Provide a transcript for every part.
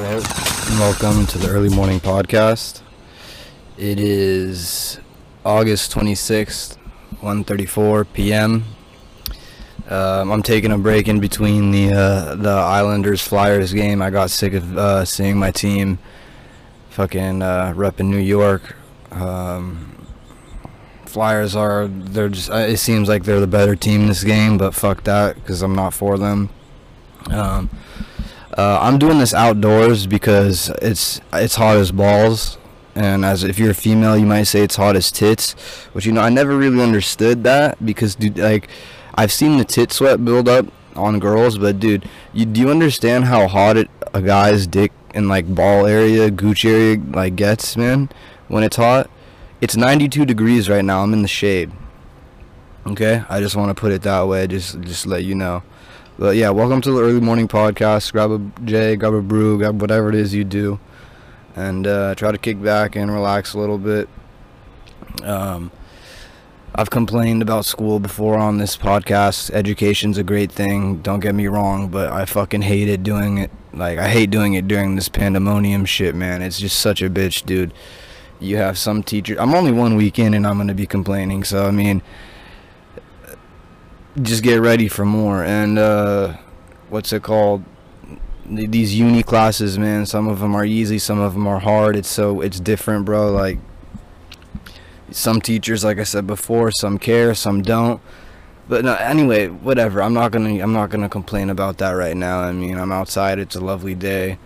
Hello, and welcome to the early morning podcast. It is August 26th, 1:34 p.m. Um, I'm taking a break in between the uh, the Islanders Flyers game. I got sick of uh, seeing my team fucking uh, rep in New York. Um, Flyers are they're just uh, it seems like they're the better team in this game, but fuck that because I'm not for them. Um, uh, I'm doing this outdoors because it's it's hot as balls, and as if you're a female, you might say it's hot as tits. Which you know, I never really understood that because dude, like I've seen the tit sweat build up on girls, but dude, you do you understand how hot it, a guy's dick and like ball area, gooch area like gets, man, when it's hot? It's 92 degrees right now. I'm in the shade. Okay, I just want to put it that way, just just let you know. But yeah, welcome to the early morning podcast. Grab a J, grab a brew, grab whatever it is you do, and uh, try to kick back and relax a little bit. Um, I've complained about school before on this podcast. Education's a great thing, don't get me wrong, but I fucking hated doing it. Like, I hate doing it during this pandemonium shit, man. It's just such a bitch, dude. You have some teachers. I'm only one week in and I'm going to be complaining, so I mean just get ready for more. And uh, what's it called? These uni classes, man. Some of them are easy, some of them are hard. It's so it's different, bro. Like some teachers, like I said before, some care, some don't. But no, anyway, whatever. I'm not gonna I'm not gonna complain about that right now. I mean, I'm outside. It's a lovely day.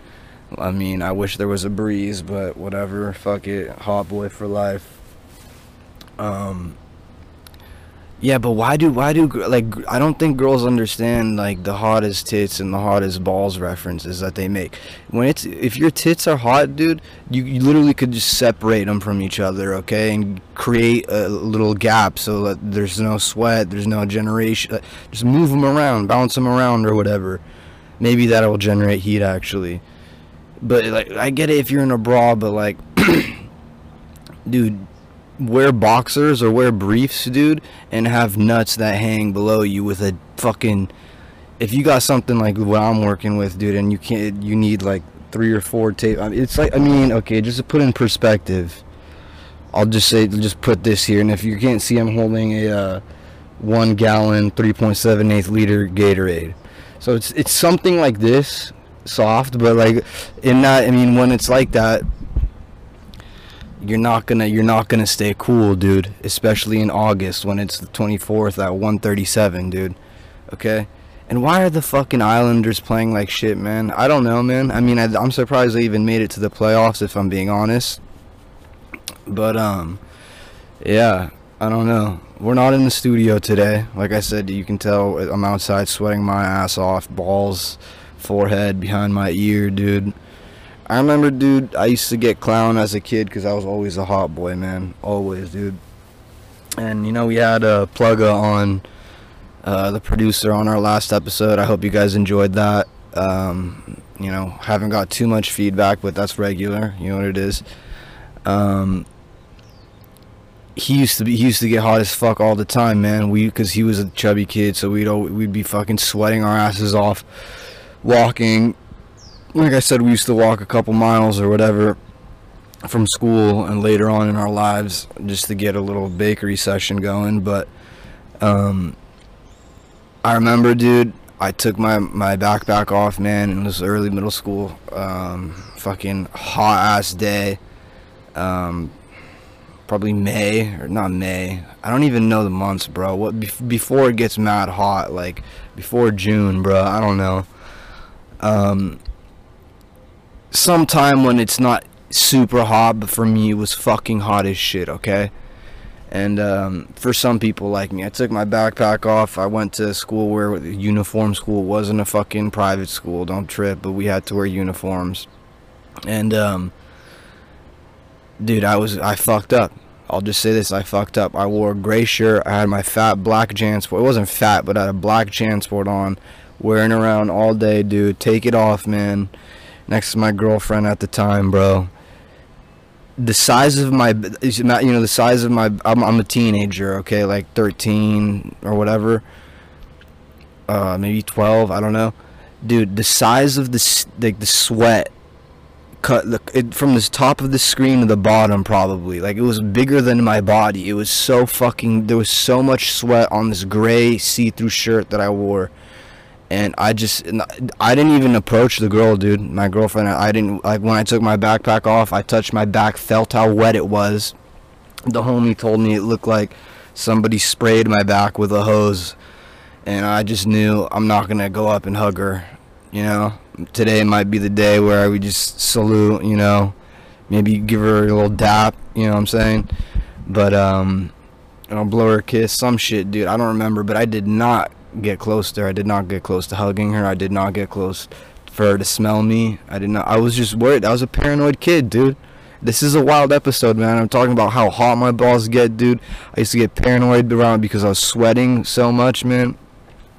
I mean, I wish there was a breeze, but whatever. Fuck it. Hot boy for life. Um, yeah, but why do why do like I don't think girls understand like the hottest tits and the hottest balls references that they make. When it's if your tits are hot, dude, you, you literally could just separate them from each other, okay, and create a little gap so that there's no sweat, there's no generation. Just move them around, bounce them around or whatever. Maybe that will generate heat actually. But like I get it if you're in a bra, but like, dude wear boxers or wear briefs, dude, and have nuts that hang below you with a fucking. If you got something like what I'm working with, dude, and you can't, you need like three or four tape. It's like, I mean, okay, just to put in perspective, I'll just say, just put this here, and if you can't see, I'm holding a uh, one gallon, 3.78 liter Gatorade. So it's it's something like this, soft, but like in that, I mean, when it's like that, you're not gonna you're not gonna stay cool, dude. Especially in August when it's the 24th at 1:37, dude. Okay. And why are the fucking Islanders playing like shit, man? I don't know, man. I mean, I, am surprised they even made it to the playoffs, if I'm being honest. But um, yeah, I don't know. We're not in the studio today. Like I said, you can tell I'm outside sweating my ass off, balls, forehead, behind my ear, dude. I remember, dude, I used to get clown as a kid because I was always a hot boy, man. Always, dude. And, you know, we had a plugger on uh, the producer on our last episode. I hope you guys enjoyed that. Um, you know, haven't got too much feedback, but that's regular. You know what it is. Um, he used to be he used to get hot as fuck all the time, man. We because he was a chubby kid, so we'd we'd be fucking sweating our asses off, walking like I said, we used to walk a couple miles or whatever from school and later on in our lives just to get a little bakery session going. But um, I remember, dude, I took my, my backpack off, man, in this early middle school. Um, fucking hot ass day. Um, probably May or not May. I don't even know the months, bro. What before it gets mad hot, like before June, bro. I don't know. Um, sometime when it's not super hot, but for me it was fucking hot as shit, okay? And um, for some people like me, I took my backpack off. I went to school where uniform school wasn't a fucking private school. Don't trip, but we had to wear uniforms. And um, dude, I was I fucked up. I'll just say this: I fucked up. I wore a gray shirt. I had my fat black JanSport. It wasn't fat, but I had a black JanSport on, wearing around all day, dude. Take it off, man next to my girlfriend at the time, bro. The size of my, you know, the size of my, I'm, I'm a teenager, okay, like 13 or whatever, uh, maybe 12, I don't know. Dude, the size of the, like, the sweat cut the, it, from the top of the screen to the bottom probably. Like it was bigger than my body. It was so fucking there was so much sweat on this gray see-through shirt that i wore and i just i didn't even approach the girl dude my girlfriend i didn't like when i took my backpack off i touched my back felt how wet it was the homie told me it looked like somebody sprayed my back with a hose and i just knew i'm not gonna go up and hug her you know today might be the day where I would just salute, you know, maybe give her a little dap, you know what I'm saying? But um I'll blow her a kiss, some shit, dude. I don't remember, but I did not get close to her. I did not get close to hugging her. I did not get close for her to smell me. I did not. I was just worried. I was a paranoid kid, dude. This is a wild episode, man. I'm talking about how hot my balls get, dude. I used to get paranoid around because I was sweating so much, man.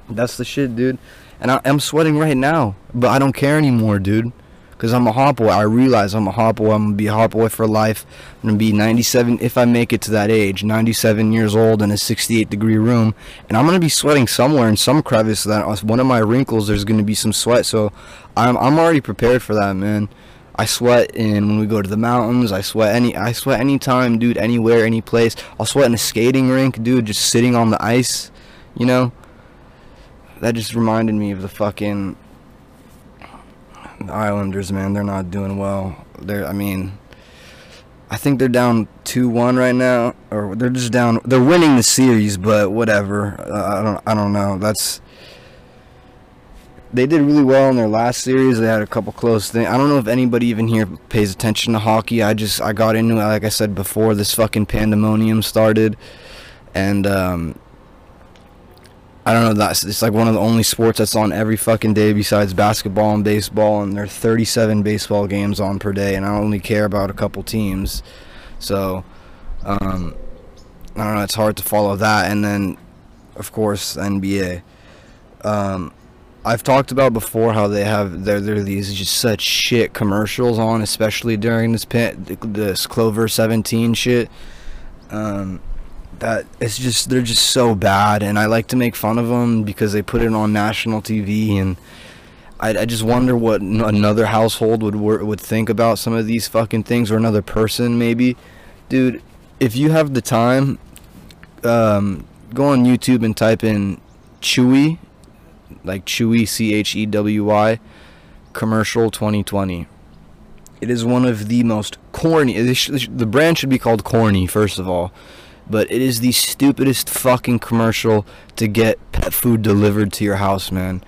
That's the shit, dude. And I, am sweating right now, but I don't care anymore, dude. Because I'm a hot boy. I realize I'm a hot boy. I'm to be a hot boy for life. I'm to be 97, if I make it to that age, 97 years old in a 68 degree room. And I'm to be sweating somewhere in some crevice that uh, one of my wrinkles, there's to be some sweat. So I'm, I'm already prepared for that, man. I sweat in when we go to the mountains. I sweat any I sweat anytime, dude, anywhere, any place. I'll sweat in a skating rink, dude, just sitting on the ice, you know? that just reminded me of the fucking Islanders, man. They're not doing well. They're, I mean, I think they're down two one right now, or they're just down. They're winning the series, but whatever. Uh, I don't, I don't know. That's they did really well in their last series. They had a couple close things. I don't know if anybody even here pays attention to hockey. I just I got into it like I said before this fucking pandemonium started, and um, I don't know. That's it's like one of the only sports that's on every fucking day besides basketball and baseball, and there are 37 baseball games on per day, and I only care about a couple teams, so um, I don't know. It's hard to follow that, and then of course NBA. Um, I've talked about before how they have there there are these just such shit commercials on, especially during this pit, this Clover 17 shit. Um, that it's just they're just so bad and I like to make fun of them because they put it on national TV and I, I just wonder what another household would would think about some of these fucking things or another person maybe. Dude if you have the time um, go on YouTube and type in Chewy like Chewy C H E W Y commercial 2020 it is one of the most corny the brand should be called corny first of all but it is the stupidest fucking commercial to get pet food delivered to your house, man.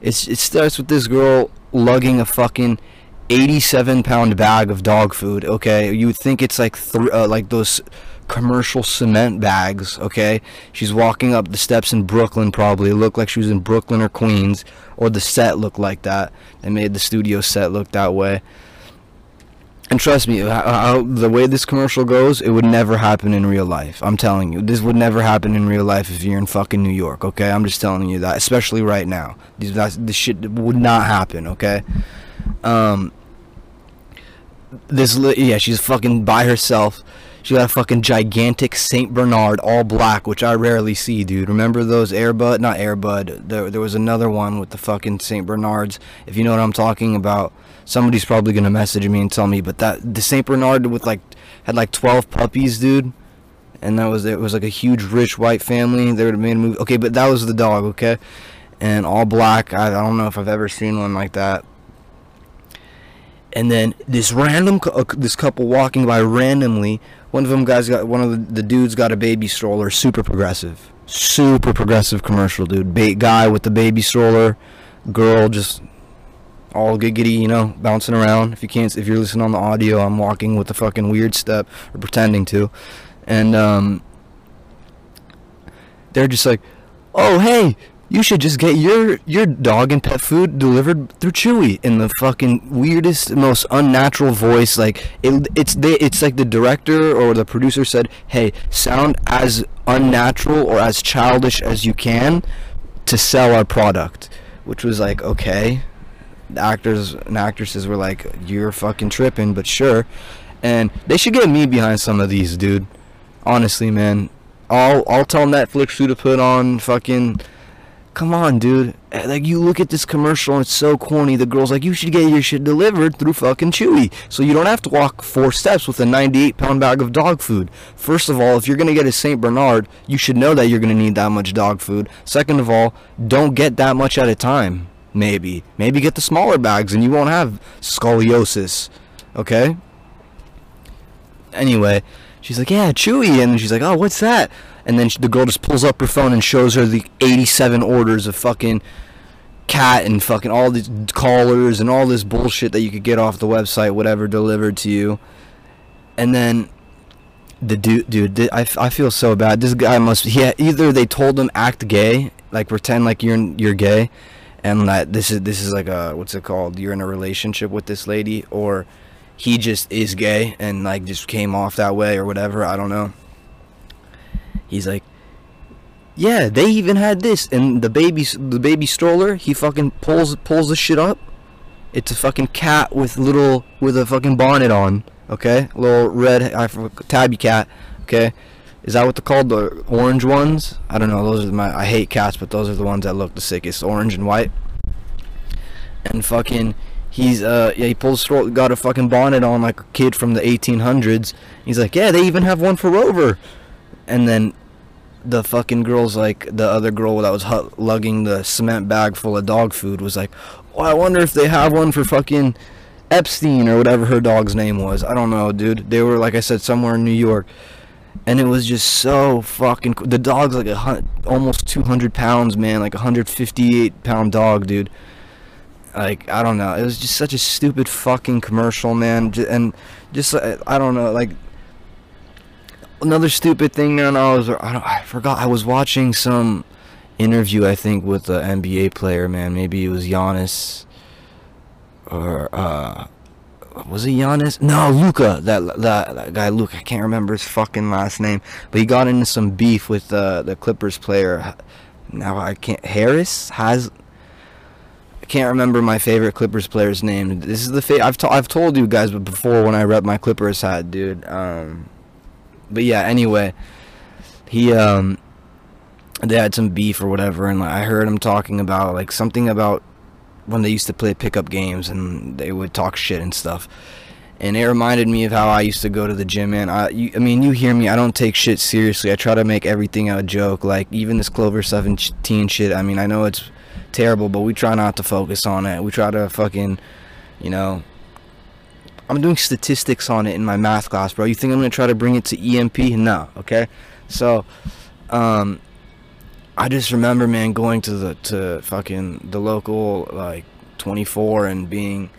It's it starts with this girl lugging a fucking 87 pound bag of dog food. Okay, you would think it's like th- uh, like those commercial cement bags. Okay, she's walking up the steps in Brooklyn. Probably it looked like she was in Brooklyn or Queens, or the set looked like that. They made the studio set look that way. And trust me, the way this commercial goes, it would never happen in real life. I'm telling you, this would never happen in real life if you're in fucking New York. Okay, I'm just telling you that, especially right now. These this shit would not happen. Okay, um, this yeah, she's fucking by herself. She got a fucking gigantic Saint Bernard, all black, which I rarely see, dude. Remember those Air Bud? Not Air Bud. There, there was another one with the fucking Saint Bernards. If you know what I'm talking about somebody's probably gonna message me and tell me, but that the Saint Bernard with like had like 12 puppies, dude, and that was it was like a huge rich white family. They would have made a movie. Okay, but that was the dog, okay, and all black. I, I don't know if I've ever seen one like that. And then this random uh, this couple walking by randomly. One of them guys got one of the, the dudes got a baby stroller. Super progressive, super progressive commercial, dude. Ba- guy with the baby stroller, girl just all giggity, you know, bouncing around. If you can't, if you're listening on the audio, I'm walking with a fucking weird step or pretending to, and um, they're just like, "Oh, hey, you should just get your your dog and pet food delivered through Chewy in the fucking weirdest, most unnatural voice. Like it, it's they, it's like the director or the producer said, "Hey, sound as unnatural or as childish as you can to sell our product," which was like, okay actors and actresses were like, "You're fucking tripping," but sure. And they should get me behind some of these, dude. Honestly, man. I'll I'll tell Netflix who to put on fucking come on, dude. Eh, Like you look at this commercial and it's so corny. The girl's like, you should get your shit delivered through fucking Chewy, so you don't have to walk four steps with a 98 pound bag of dog food. First of all, if you're gonna get a Saint Bernard, you should know that you're gonna need that much dog food. Second of all, don't get that much at a time. Maybe, maybe get the smaller bags and you won't have scoliosis. Okay. Anyway, she's like, yeah, Chewy, and she's like, oh, what's that? And then she, the girl just pulls up her phone and shows her the 87 orders of fucking cat and fucking all these callers and all this bullshit that you could get off the website, whatever, delivered to you. And then the dude, dude, I, I, feel so bad. This guy must, yeah, either they told him act gay, like pretend like you're you're gay, and that this is this is like a what's it called? You're in a relationship with this lady, or he just is gay and like just came off that way or whatever. I don't know. He's like, yeah, they even had this, and the baby, the baby stroller. He fucking pulls pulls the shit up. It's a fucking cat with little with a fucking bonnet on. Okay, little red I tabby cat. Okay, is that what they're called? The orange ones? I don't know. Those are my. I hate cats, but those are the ones that look the sickest. Orange and white. And fucking, he's uh yeah he pulls got a fucking bonnet on like a kid from the 1800s. He's like, yeah, they even have one for Rover. And then the fucking girl's like the other girl that was lugging the cement bag full of dog food was like, "Oh, I wonder if they have one for fucking Epstein or whatever her dog's name was. I don't know, dude. They were like I said somewhere in New York." And it was just so fucking. co- The dog's like a hun- almost 200 pounds, man, like a 158 pound dog, dude. Like I don't know, it was just such a stupid fucking commercial, man. And just uh, I don't know, like another stupid thing man I was I, I forgot I was watching some interview I think with an NBA player man maybe it was Giannis or uh was it Giannis? No, Luka. That, that that guy Luka. I can't remember his fucking last name, but he got into some beef with uh, the Clippers player. Now I can't. Harris has. I can't remember my favorite Clippers player's name. This is the fa- I've to- I've told you guys but before when I rep my Clippers hat, dude. Um, but yeah, anyway, he um, they had some beef or whatever, and like, I heard him talking about like something about when they used to play pickup games and they would talk shit and stuff. And it reminded me of how I used to go to the gym, man. I, you, I mean, you hear me. I don't take shit seriously. I try to make everything a joke. Like even this Clover 17 shit. I mean, I know it's terrible, but we try not to focus on it. We try to fucking, you know. I'm doing statistics on it in my math class, bro. You think I'm gonna try to bring it to EMP? No, okay. So, um, I just remember, man, going to the to fucking the local like 24 and being.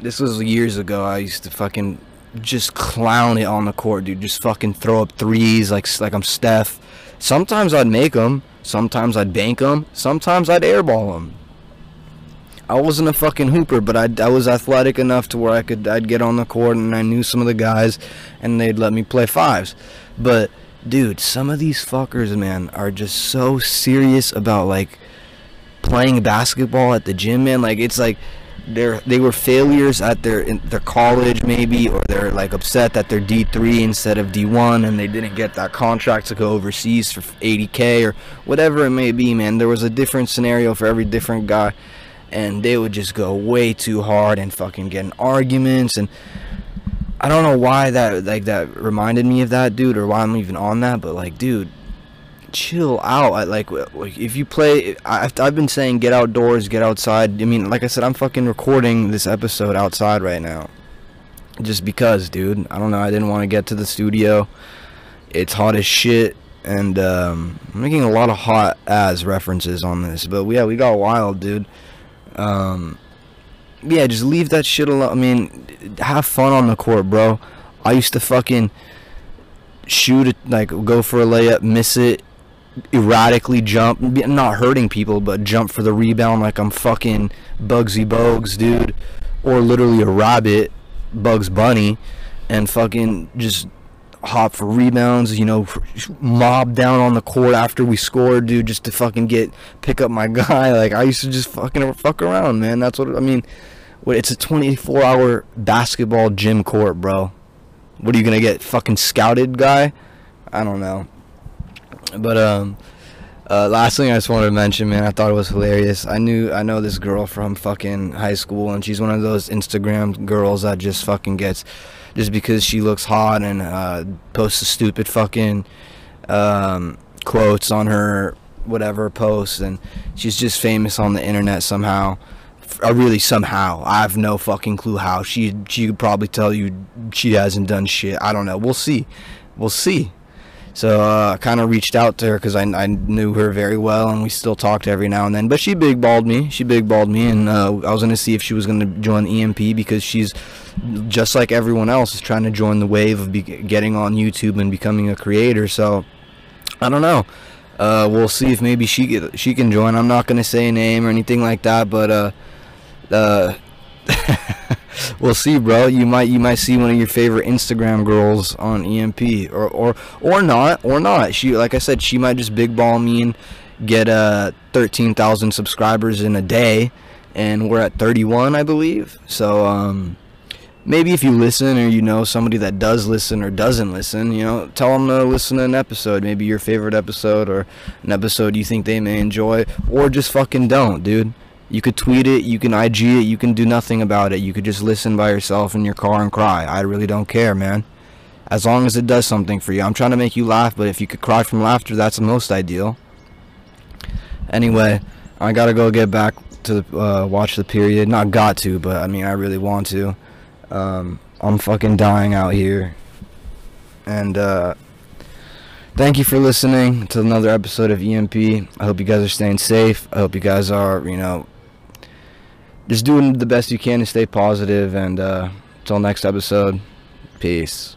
This was years ago. I used to fucking just clown it on the court, dude. Just fucking throw up threes like like I'm Steph. Sometimes I'd make them. Sometimes I'd bank them. Sometimes I'd airball them. I wasn't a fucking hooper, but I, I was athletic enough to where I could I'd get on the court and I knew some of the guys, and they'd let me play fives. But dude, some of these fuckers, man, are just so serious about like playing basketball at the gym, man. Like it's like they're they were failures at their their college maybe, or they're like upset that they're D three instead of D one, and they didn't get that contract to go overseas for 80k or whatever it may be, man. There was a different scenario for every different guy, and they would just go way too hard and fucking get in arguments and. I don't know why that like that reminded me of that dude or why I'm even on that, but like, dude, chill out. I, like, if you play, I, I've been saying get outdoors, get outside. I mean, like I said, I'm fucking recording this episode outside right now, just because, dude. I don't know. I didn't want to get to the studio. It's hot as shit, and um, I'm making a lot of hot ass references on this, but yeah, we got wild, dude. Um, yeah, just leave that shit alone. I mean, have fun on the court, bro. I used to fucking shoot it, like go for a layup, miss it, erratically jump, not hurting people, but jump for the rebound like I'm fucking Bugsy Bogues, dude, or literally a rabbit, Bugs Bunny, and fucking just hop for rebounds, you know, mob down on the court after we scored, dude, just to fucking get pick up my guy. Like I used to just fucking fuck around, man. That's what I mean. It's a 24-hour basketball gym court, bro. What are you gonna get? Fucking scouted guy? I don't know. But um, Uh, last thing I just wanted to mention, man, I thought it was hilarious. I knew I know this girl from fucking high school, and she's one of those Instagram girls that just fucking gets just because she looks hot and uh, posts a stupid fucking um, quotes on her whatever posts, and she's just famous on the internet somehow. Uh, really somehow. I have no fucking clue how. She she could probably tell you she hasn't done shit. I don't know. We'll see. We'll see. So uh, I kind of reached out to her because I, I knew her very well, and we still talked every now and then. But she big balled me. She big balled me, and uh, I was gonna see if she was gonna join EMP because she's just like everyone else is trying to join the wave of be- getting on YouTube and becoming a creator. So I don't know. Uh, we'll see if maybe she she can join. I'm not gonna say a name or anything like that, but uh, we'll see, bro. You might you might see one of your favorite Instagram girls on EMP, or or or not, or not. She like I said, she might just big ball me and get uh 13,000 subscribers in a day, and we're at 31, I believe. So um, maybe if you listen or you know somebody that does listen or doesn't listen, you know, tell them to listen to an episode, maybe your favorite episode or an episode you think they may enjoy, or just fucking don't, dude. You could tweet it, you can IG it, you can do nothing about it. You could just listen by yourself in your car and cry. I really don't care, man. As long as it does something for you. I'm trying to make you laugh, but if you could cry from laughter, that's the most ideal. Anyway, I gotta go get back to uh, watch the period. Not got to, but I mean, I really want to. Um, I'm fucking dying out here. And, uh, thank you for listening to another episode of EMP. I hope you guys are staying safe. I hope you guys are, you know, just doing the best you can to stay positive. And uh, until next episode, peace.